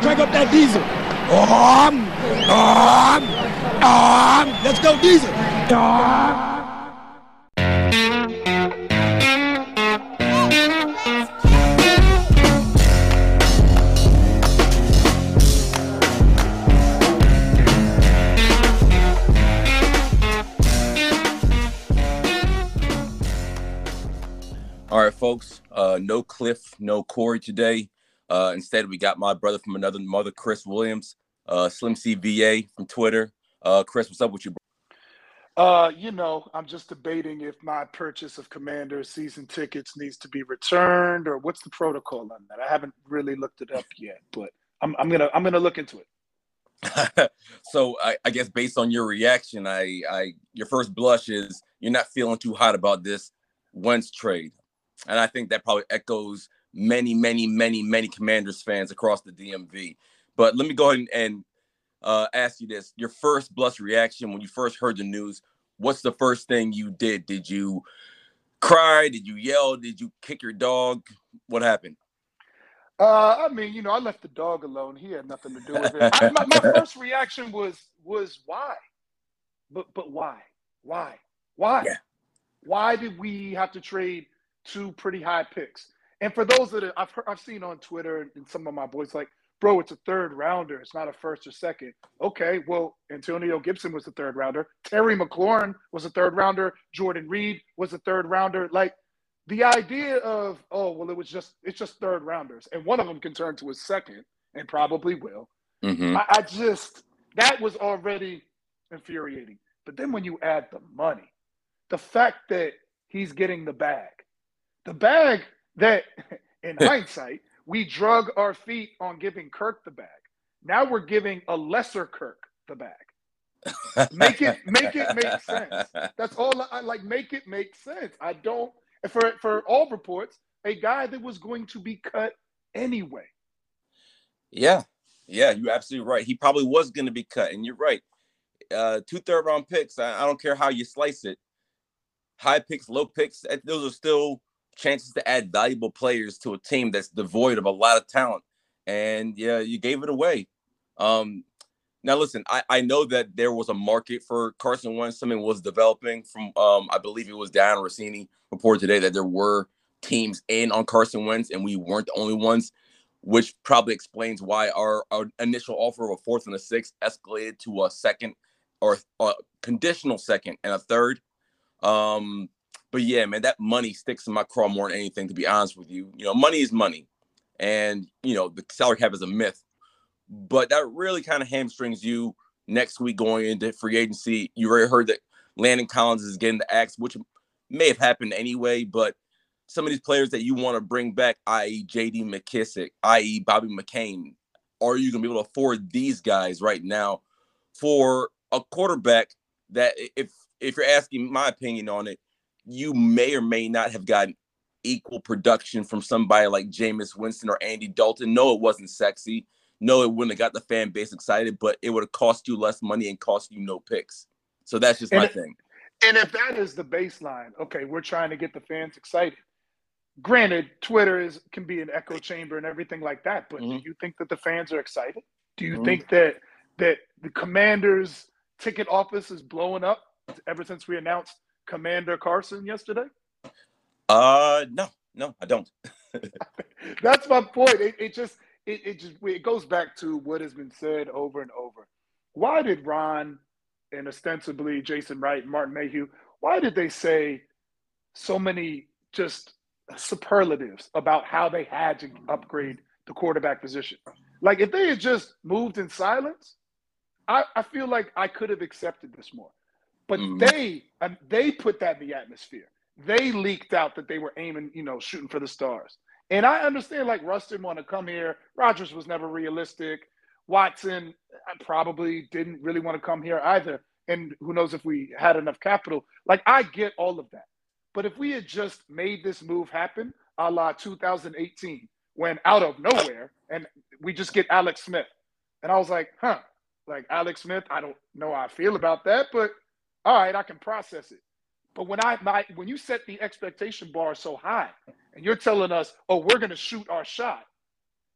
Crank up that diesel. Um, um, um, let's go diesel. Um. All right, folks. Uh, no Cliff, no Corey today. Uh, instead, we got my brother from another mother, Chris Williams, uh, Slim CVA from Twitter. Uh, Chris, what's up with you? Bro? Uh, you know, I'm just debating if my purchase of Commander season tickets needs to be returned or what's the protocol on that. I haven't really looked it up yet, but I'm, I'm gonna I'm gonna look into it. so I, I, guess based on your reaction, I, I your first blush is you're not feeling too hot about this Wentz trade, and I think that probably echoes many, many, many, many Commanders fans across the DMV. But let me go ahead and, and uh, ask you this: your first blush reaction when you first heard the news. What's the first thing you did? Did you cry? Did you yell? Did you kick your dog? What happened? Uh, I mean, you know, I left the dog alone. He had nothing to do with it. I, my, my first reaction was was why, but but why, why, why, yeah. why did we have to trade two pretty high picks? And for those that I've heard, I've seen on Twitter and some of my boys like, bro, it's a third rounder. It's not a first or second. Okay, well, Antonio Gibson was the third rounder. Terry McLaurin was a third rounder. Jordan Reed was a third rounder. Like the idea of, oh, well, it was just it's just third rounders, and one of them can turn to a second and probably will. Mm-hmm. I, I just that was already infuriating. But then when you add the money, the fact that he's getting the bag, the bag that in hindsight we drug our feet on giving Kirk the bag. Now we're giving a lesser Kirk the bag. make it make it make sense. That's all I like. Make it make sense. I don't for for all reports a guy that was going to be cut anyway. Yeah, yeah, you're absolutely right. He probably was going to be cut, and you're right. Uh, two third round picks. I, I don't care how you slice it. High picks, low picks. Those are still chances to add valuable players to a team that's devoid of a lot of talent. And yeah, you gave it away. Um, now, listen, I, I know that there was a market for Carson Wentz. Something was developing from, um, I believe it was Dianna Russini reported today that there were teams in on Carson Wentz, and we weren't the only ones, which probably explains why our, our initial offer of a fourth and a sixth escalated to a second or a conditional second and a third. Um, but yeah, man, that money sticks in my craw more than anything. To be honest with you, you know, money is money, and you know the salary cap is a myth. But that really kind of hamstrings you next week going into free agency. You already heard that Landon Collins is getting the axe, which may have happened anyway. But some of these players that you want to bring back, i.e., J.D. McKissic, i.e., Bobby McCain, are you going to be able to afford these guys right now for a quarterback that, if if you're asking my opinion on it, you may or may not have gotten equal production from somebody like Jameis Winston or Andy Dalton. No, it wasn't sexy. No, it wouldn't have got the fan base excited, but it would have cost you less money and cost you no picks. So that's just and my thing. And if that is the baseline, okay, we're trying to get the fans excited. Granted, Twitter is can be an echo chamber and everything like that, but mm-hmm. do you think that the fans are excited? Do you mm-hmm. think that that the Commanders ticket office is blowing up ever since we announced Commander Carson yesterday? Uh, no, no, I don't. That's my point. It, it just it, it just it goes back to what has been said over and over. Why did Ron and ostensibly Jason Wright and Martin Mayhew, why did they say so many just superlatives about how they had to upgrade the quarterback position? Like if they had just moved in silence, I, I feel like I could have accepted this more. But mm-hmm. they um, they put that in the atmosphere. They leaked out that they were aiming, you know, shooting for the stars. And I understand like Russ didn't want to come here. Rodgers was never realistic. Watson uh, probably didn't really want to come here either. And who knows if we had enough capital. Like I get all of that. But if we had just made this move happen, a la 2018, when out of nowhere, and we just get Alex Smith. And I was like, huh, like Alex Smith, I don't know how I feel about that, but all right, I can process it. But when I my when you set the expectation bar so high and you're telling us, oh, we're gonna shoot our shot,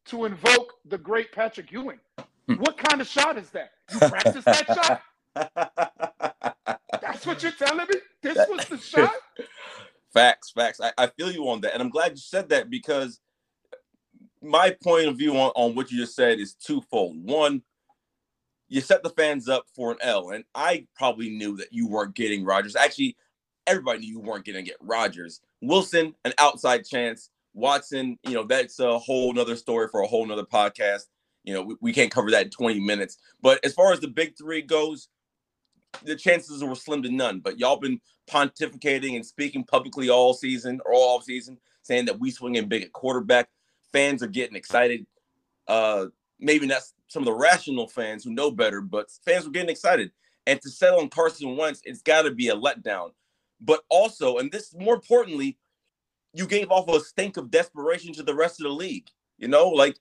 to invoke the great Patrick Ewing. Hmm. what kind of shot is that? You practice that shot? That's what you're telling me? This was the shot? Facts, facts. I, I feel you on that. And I'm glad you said that because my point of view on, on what you just said is twofold. One, you set the fans up for an L, and I probably knew that you weren't getting Rodgers. Actually, everybody knew you weren't going to get Rodgers. Wilson, an outside chance. Watson, you know, that's a whole nother story for a whole nother podcast. You know, we, we can't cover that in 20 minutes. But as far as the big three goes, the chances were slim to none. But y'all been pontificating and speaking publicly all season or all season, saying that we swing in big at quarterback. Fans are getting excited. Uh, maybe not some of the rational fans who know better, but fans were getting excited. And to settle on Carson Wentz, it's got to be a letdown. But also, and this more importantly, you gave off a stink of desperation to the rest of the league. You know, like,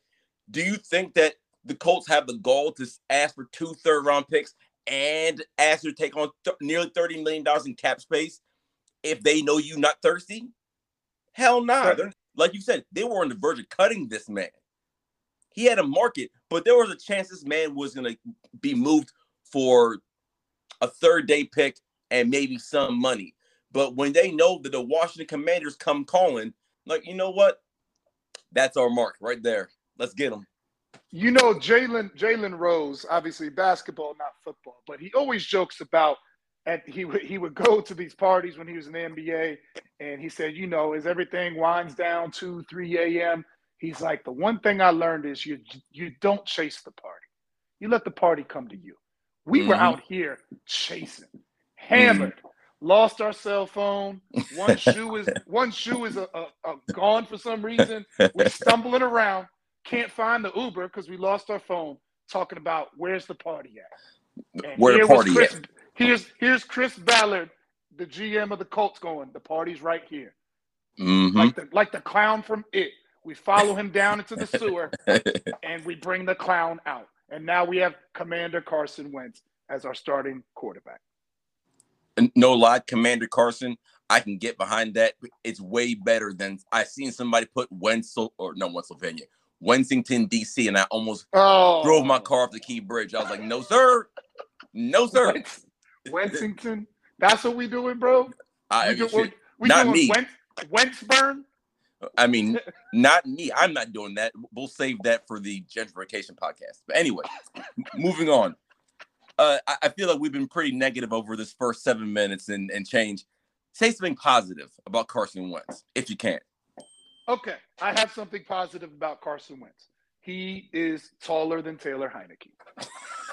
do you think that the Colts have the gall to ask for two third round picks and ask to take on th- nearly $30 million in cap space if they know you not thirsty? Hell no. Nah. Like you said, they were on the verge of cutting this man. He had a market, but there was a chance this man was to be moved for a third day pick and maybe some money. But when they know that the Washington Commanders come calling, like, you know what? That's our mark right there. Let's get him. You know, Jalen Jalen Rose, obviously basketball, not football, but he always jokes about and he would he would go to these parties when he was in the NBA, and he said, you know, as everything winds down two, three a.m., he's like, the one thing I learned is you you don't chase the party, you let the party come to you. We mm-hmm. were out here chasing, hammered, mm-hmm lost our cell phone. One shoe is one shoe is a, a, a gone for some reason. We're stumbling around, can't find the Uber because we lost our phone. Talking about where's the party at? And Where the party Chris, at? Here's here's Chris Ballard, the GM of the Colts, going. The party's right here. Mm-hmm. Like the like the clown from It. We follow him down into the sewer, and we bring the clown out. And now we have Commander Carson Wentz as our starting quarterback no lie, Commander Carson, I can get behind that. It's way better than I've seen somebody put Wenzel or no Pennsylvania, Wensington, DC, and I almost oh. drove my car off the Key Bridge. I was like, no, sir. No, sir. Wensington. That's what we doing, bro. I, we, do, we, we not doing me. Wentz, Wentzburn. I mean, not me. I'm not doing that. We'll save that for the gentrification podcast. But anyway, moving on uh, I, feel like we've been pretty negative over this first seven minutes and, and change. Say something positive about Carson Wentz, if you can. Okay, I have something positive about Carson Wentz. He is taller than Taylor Heinicke.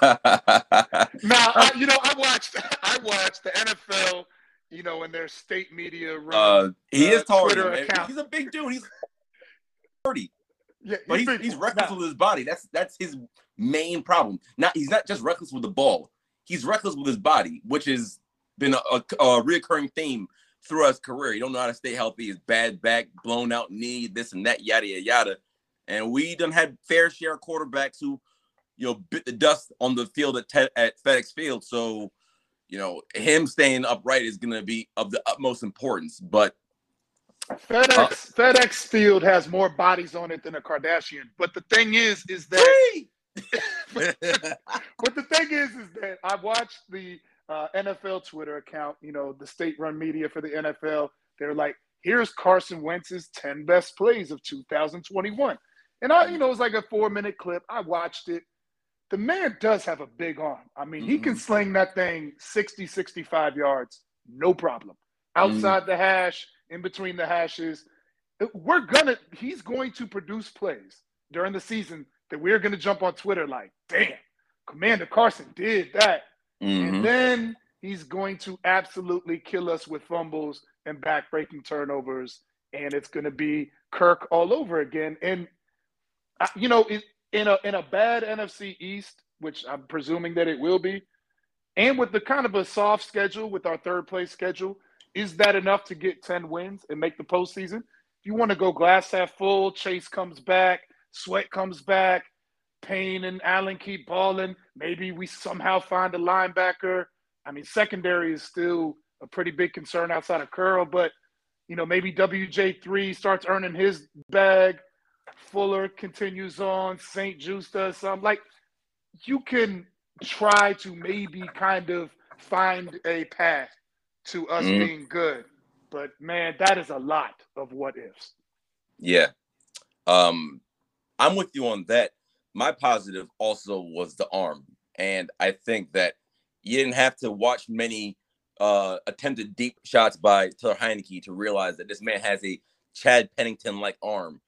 now, I, you know, I watched, I watched the NFL, you know, in their state media run. Uh, he uh, is taller. Twitter account. He's a big dude. He's thirty. Yeah, but he's, he's reckless with his body. That's that's his main problem. Not he's not just reckless with the ball. He's reckless with his body, which has been a, a, a reoccurring theme throughout his career. He don't know how to stay healthy. His bad back, blown out knee, this and that, yada yada yada. And we done had fair share of quarterbacks who, you know, bit the dust on the field at, te- at FedEx Field. So, you know, him staying upright is going to be of the utmost importance. But FedEx uh, FedEx Field has more bodies on it than a Kardashian. But the thing is, is that but, but, the thing is, is that I watched the uh, NFL Twitter account, you know, the state-run media for the NFL. They're like, "Here's Carson Wentz's 10 best plays of 2021," and I, you know, it was like a four-minute clip. I watched it. The man does have a big arm. I mean, mm-hmm. he can mm-hmm. sling that thing 60, 65 yards, no problem. Outside mm-hmm. the hash, in between the hashes. We're gonna, he's going to produce plays during the season that we're to jump on Twitter like, damn, Commander Carson did that. Mm-hmm. And then he's going to absolutely kill us with fumbles and backbreaking turnovers. And it's to be Kirk all over again. And, you know, in a, in a bad NFC East, which I'm presuming that it will be, and with the kind of a soft schedule with our third place schedule, is that enough to get 10 wins and make the postseason? If you want to go glass half full, Chase comes back, Sweat comes back, Payne and Allen keep balling. Maybe we somehow find a linebacker. I mean, secondary is still a pretty big concern outside of Curl, but you know, maybe WJ3 starts earning his bag. Fuller continues on, St. Juste does some. Like you can try to maybe kind of find a path to us mm-hmm. being good. But man, that is a lot of what ifs. Yeah. Um, I'm with you on that. My positive also was the arm. And I think that you didn't have to watch many uh, attempted deep shots by Taylor Heinicke to realize that this man has a Chad Pennington like arm.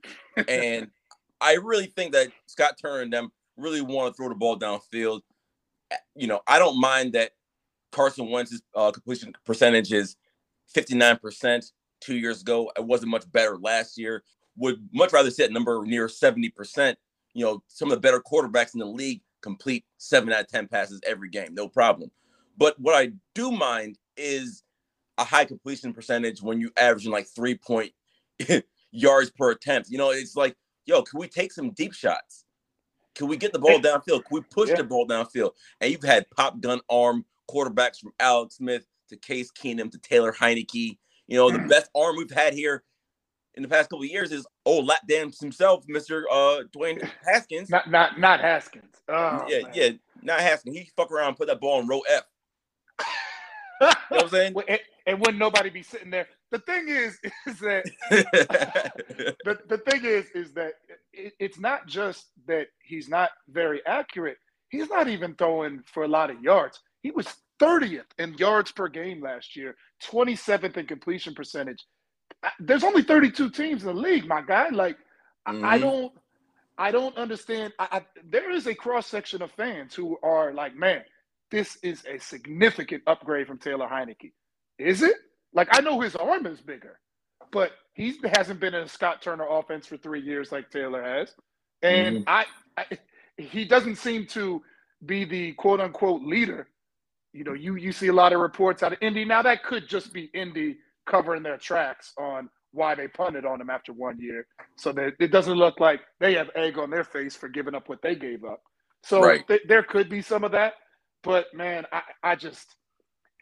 And I really think that Scott Turner and them really want to throw the ball downfield. You know, I don't mind that Carson Wentz's uh, completion percentage is 59% two years ago. It wasn't much better last year. Would much rather see that number near 70%. You know, some of the better quarterbacks in the league complete seven out of 10 passes every game, no problem. But what I do mind is a high completion percentage when you averaging like three point yards per attempt. You know, it's like, yo, can we take some deep shots? Can we get the ball downfield? Can we push yeah. the ball downfield? And you've had pop gun arm quarterbacks from Alex Smith to Case Keenum to Taylor Heinicke. You know, the mm. best arm we've had here in the past couple of years is old lap dance himself, Mr. Uh Dwayne Haskins. Not not not Haskins. Oh, yeah, man. yeah, not Haskins. He fuck around and put that ball in row F. know what I'm saying? And, and wouldn't nobody be sitting there. The thing is, is that the, the thing is, is that it, it's not just that he's not very accurate. He's not even throwing for a lot of yards. He was 30th in yards per game last year, 27th in completion percentage. There's only 32 teams in the league, my guy. Like, mm-hmm. I, I don't, I don't understand. I, I, there is a cross section of fans who are like, man, this is a significant upgrade from Taylor Heinicke. Is it? Like, I know his arm is bigger, but he hasn't been in a Scott Turner offense for three years like Taylor has, and mm-hmm. I, I, he doesn't seem to be the quote unquote leader you know, you you see a lot of reports out of Indy. Now that could just be Indy covering their tracks on why they punted on him after one year. So that it doesn't look like they have egg on their face for giving up what they gave up. So right. th- there could be some of that, but man, I, I just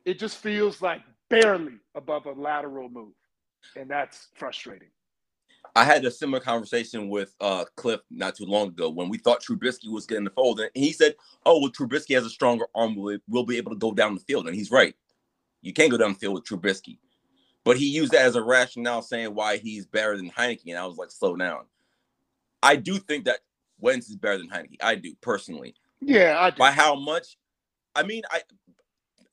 it just feels like barely above a lateral move, and that's frustrating. I had a similar conversation with uh, Cliff not too long ago when we thought Trubisky was getting the fold, and he said, "Oh, well, Trubisky has a stronger arm. We'll, be able to go down the field." And he's right. You can't go down the field with Trubisky, but he used that as a rationale, saying why he's better than Heinicke. And I was like, "Slow down." I do think that Wentz is better than Heinicke. I do personally. Yeah, I do. by how much? I mean, I,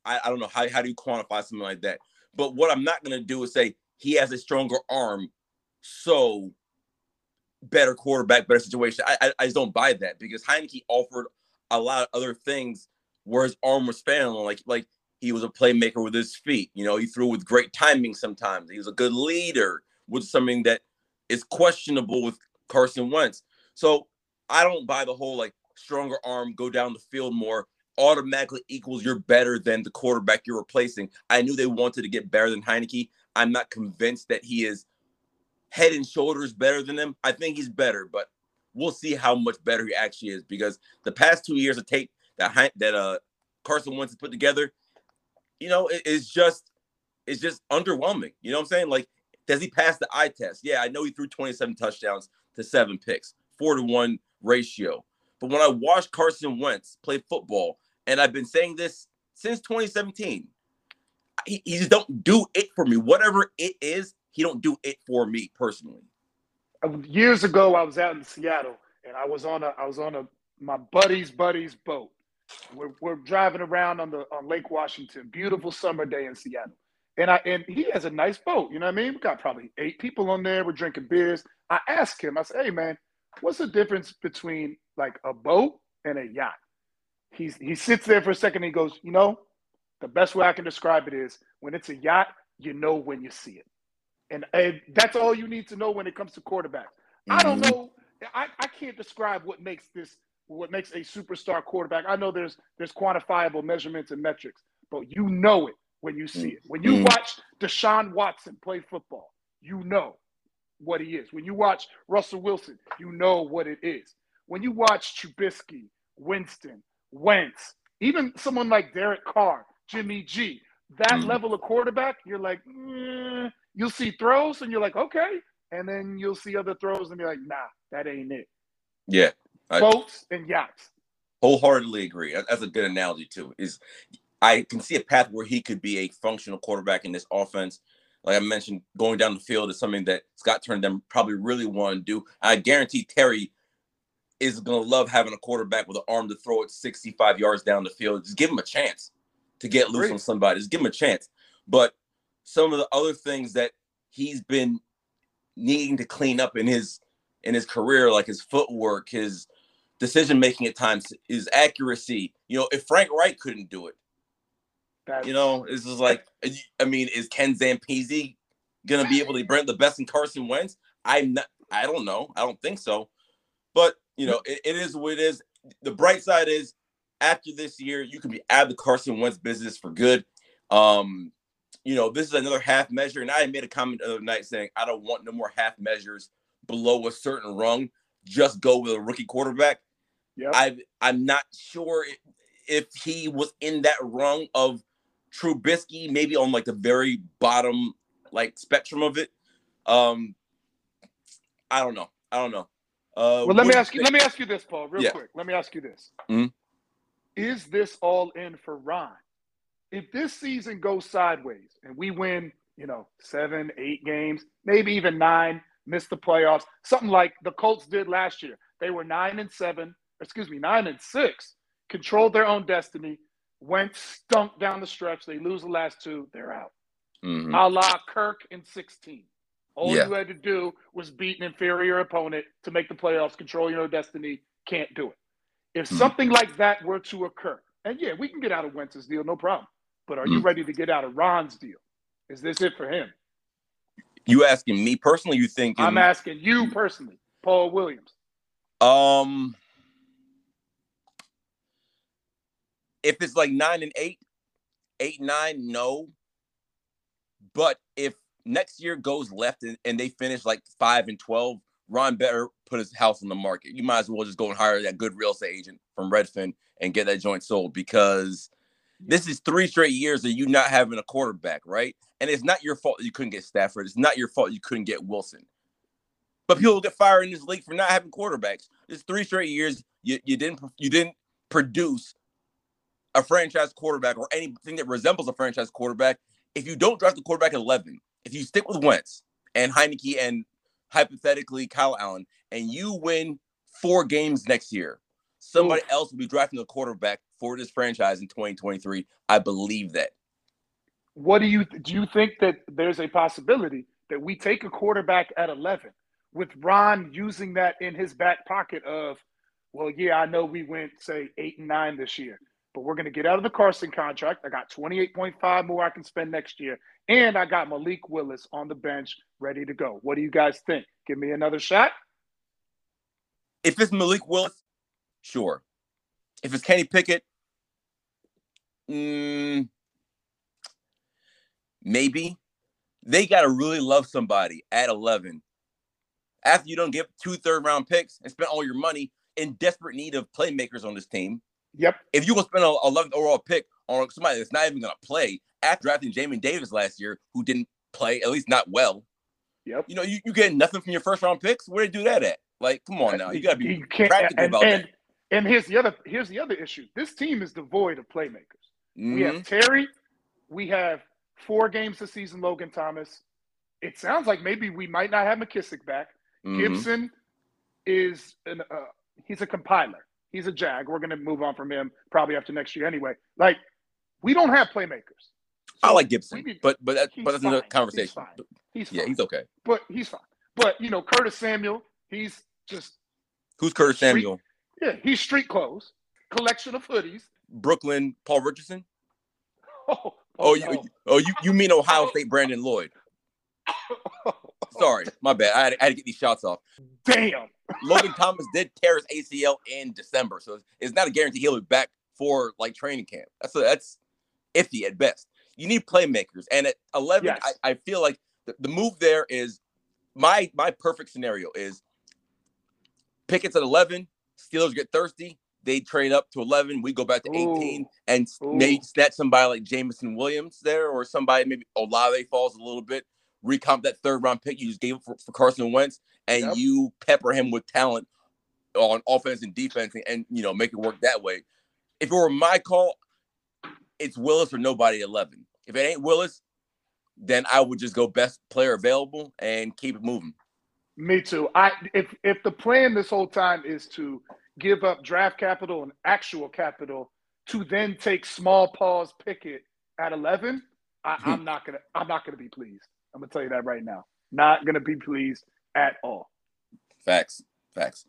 I, I don't know how how do you quantify something like that. But what I'm not to do is say he has a stronger arm so better quarterback, better situation. I, I, I just don't buy that because Heinicke offered a lot of other things where his arm was failing. Like like he was a playmaker with his feet. You know, he threw with great timing sometimes. He was a good leader, with something that is questionable with Carson Wentz. So I don't buy the whole like stronger arm, go down the field more automatically equals you're better than the quarterback you're replacing. I knew they wanted to get better than Heinicke. I'm not convinced that he is head and shoulders better than him. I think he's better, but we'll see how much better he actually is because the past two years of tape that that uh Carson Wentz has put together, you know, it, it's just it's just underwhelming. You know what I'm saying? Like, does he pass the eye test? Yeah, I know he threw 27 touchdowns to seven picks, four to one ratio. But when I watched Carson Wentz play football, and I've been saying this since 2017, he, he just don't do it for me. Whatever it is, he don't do it for me personally. Years ago, I was out in Seattle, and I was on a I was on a my buddy's buddy's boat. We're, we're driving around on the on Lake Washington, beautiful summer day in Seattle, and I and he has a nice boat. You know what I mean? We got probably eight people on there. We're drinking beers. I asked him. I said, "Hey man, what's the difference between like a boat and a yacht?" He's he sits there for a second. and he goes, "You know, the best way I can describe it is when it's a yacht, you know when you see it." And, and that's all you need to know when it comes to quarterbacks. Mm-hmm. I don't mm-hmm. know. I, I can't describe what makes this what makes a superstar quarterback. I know there's there's quantifiable measurements and metrics, but you know it when you see it. When you mm-hmm. watch Deshaun Watson play football, you know what he is. When you watch Russell Wilson, you know what it is. When you watch Trubisky, Winston, Wentz, even someone like Derek Carr, Jimmy G, that mm-hmm. level of quarterback, you're like, mm, you'll see throws and you're like, okay. And then you'll see other throws and be like, nah, that ain't it. Yeah. I, Boats and yachts. Wholeheartedly agree. That's a good analogy too. Is I can see a path where he could be a functional quarterback in this offense. Like I mentioned, going down the field is something that Scott Turner probably really want to do. I guarantee Terry is going to love having a quarterback with an arm to throw it 65 yards down the field. Just give him a chance to get loose Great. on somebody. Just give him a chance. But some of the other things that he's been needing to clean up in his in his career, like his footwork, his decision making at times, his accuracy. You know, if Frank Reich couldn't do it, That's... you know, it's just like, I mean, is Ken Zampese gonna be able to bring the best in Carson Wentz? I'm not. I don't know. I don't think so. But you know, it, it is what it is. The bright side is after this year, you can be out of the Carson Wentz business for good. Um, you know, this is another half measure. And I made a comment the other night saying I don't want no more half measures below a certain rung. Just go with a rookie quarterback. Yeah, I I'm not sure if, if he was in that rung of Trubisky, maybe on like the very bottom like spectrum of it. Um, I don't know. I don't know. Uh, well, let me ask you. Let me ask you this, Paul, real yeah. quick. Let me ask you this: mm-hmm. Is this all in for Ron? If this season goes sideways and we win, you know, seven, eight games, maybe even nine, miss the playoffs, something like the Colts did last year. They were nine and seven, excuse me, nine and six, controlled their own destiny, went stunk down the stretch. They lose the last two, they're out. Mm-hmm. A la Kirk in 16. All yeah. you had to do was beat an inferior opponent to make the playoffs, control your own destiny. Can't do it. If mm-hmm. something like that were to occur, and yeah, we can get out of Wentz's deal, no problem. But are mm-hmm. you mm. ready to get out of Ron's deal? Is this it for him? You asking me personally? You think I'm asking you personally, Paul Williams? Um, if it's like nine and eight, eight nine, no. But if next year goes left and, and they finish like five and twelve, Ron better put his house on the market. You might as well just go and hire that good real estate agent from Redfin and get that joint sold because this is three straight years of you not having a quarterback, right? And it's not your fault you couldn't get Stafford. It's not your fault you couldn't get Wilson. But people get fired in this league for not having quarterbacks. It's three straight years you, you didn't you didn't produce a franchise quarterback or anything that resembles a franchise quarterback. If you don't draft the quarterback at 11, if you stick with Wentz and Heinicke and hypothetically Kyle Allen, and you win four games next year, somebody Ooh. else will be drafting a quarterback for this franchise in 2023. I believe that. What do you do? You think that there's a possibility that we take a quarterback at 11 with Ron using that in his back pocket of, well, yeah, I know we went say eight and nine this year, but we're going to get out of the Carson contract. I got 28.5 more I can spend next year. And I got Malik Willis on the bench ready to go. What do you guys think? Give me another shot. If it's Malik Willis, sure. If it's Kenny Pickett, mm, maybe. They got to really love somebody at 11. After you don't get two third round picks and spend all your money in desperate need of playmakers on this team, Yep. If you gonna spend a 11th overall pick on somebody that's not even gonna play after drafting Jamin Davis last year, who didn't play at least not well. Yep. You know, you, you get nothing from your first round picks. Where do you do that at? Like, come on now, you gotta be you can't, practical and, about and, that. And here's the other here's the other issue. This team is devoid of playmakers. Mm-hmm. We have mm-hmm. Terry. We have four games this season. Logan Thomas. It sounds like maybe we might not have McKissic back. Mm-hmm. Gibson is an uh, he's a compiler. He's a jag. We're going to move on from him probably after next year anyway. Like, we don't have playmakers. So I like Gibson, need, but but that, but that's fine. another conversation. He's fine. He's fine. Yeah, he's okay. But he's fine. But you know, Curtis Samuel, he's just who's Curtis street, Samuel? Yeah, he's street clothes, collection of hoodies. Brooklyn, Paul Richardson. Oh, oh, oh, no. you, oh, you you mean Ohio State Brandon Lloyd? Oh, Sorry, my bad. I had, I had, to get these shots off. Damn. Logan Thomas did tear his ACL in December, so it's not a guarantee he'll be back for like training camp. That's a, that's iffy at best. You need playmakers, and at 11, yes. I, I, feel like the, the move there is my my perfect scenario is Pickett's at 11, Steelers get thirsty, they trade up to 11. We go back to 18 Ooh. and Ooh. maybe snatch somebody like Jameson Williams there or somebody, maybe Olave falls a little bit. Recomp that third round pick you just gave for, for Carson Wentz, and Yep. you pepper him with talent on offense and defense, and, and you know make it work that way. If it were my call, it's Willis or nobody at eleven. If it ain't Willis, then I would just go best player available and keep it moving. Me too. I if if the plan this whole time is to give up draft capital and actual capital to then take small pause Pickett at eleven, I, hmm. I'm not gonna I'm not gonna be pleased. I'm gonna tell you that right now. Not gonna be pleased at all. Facts, facts.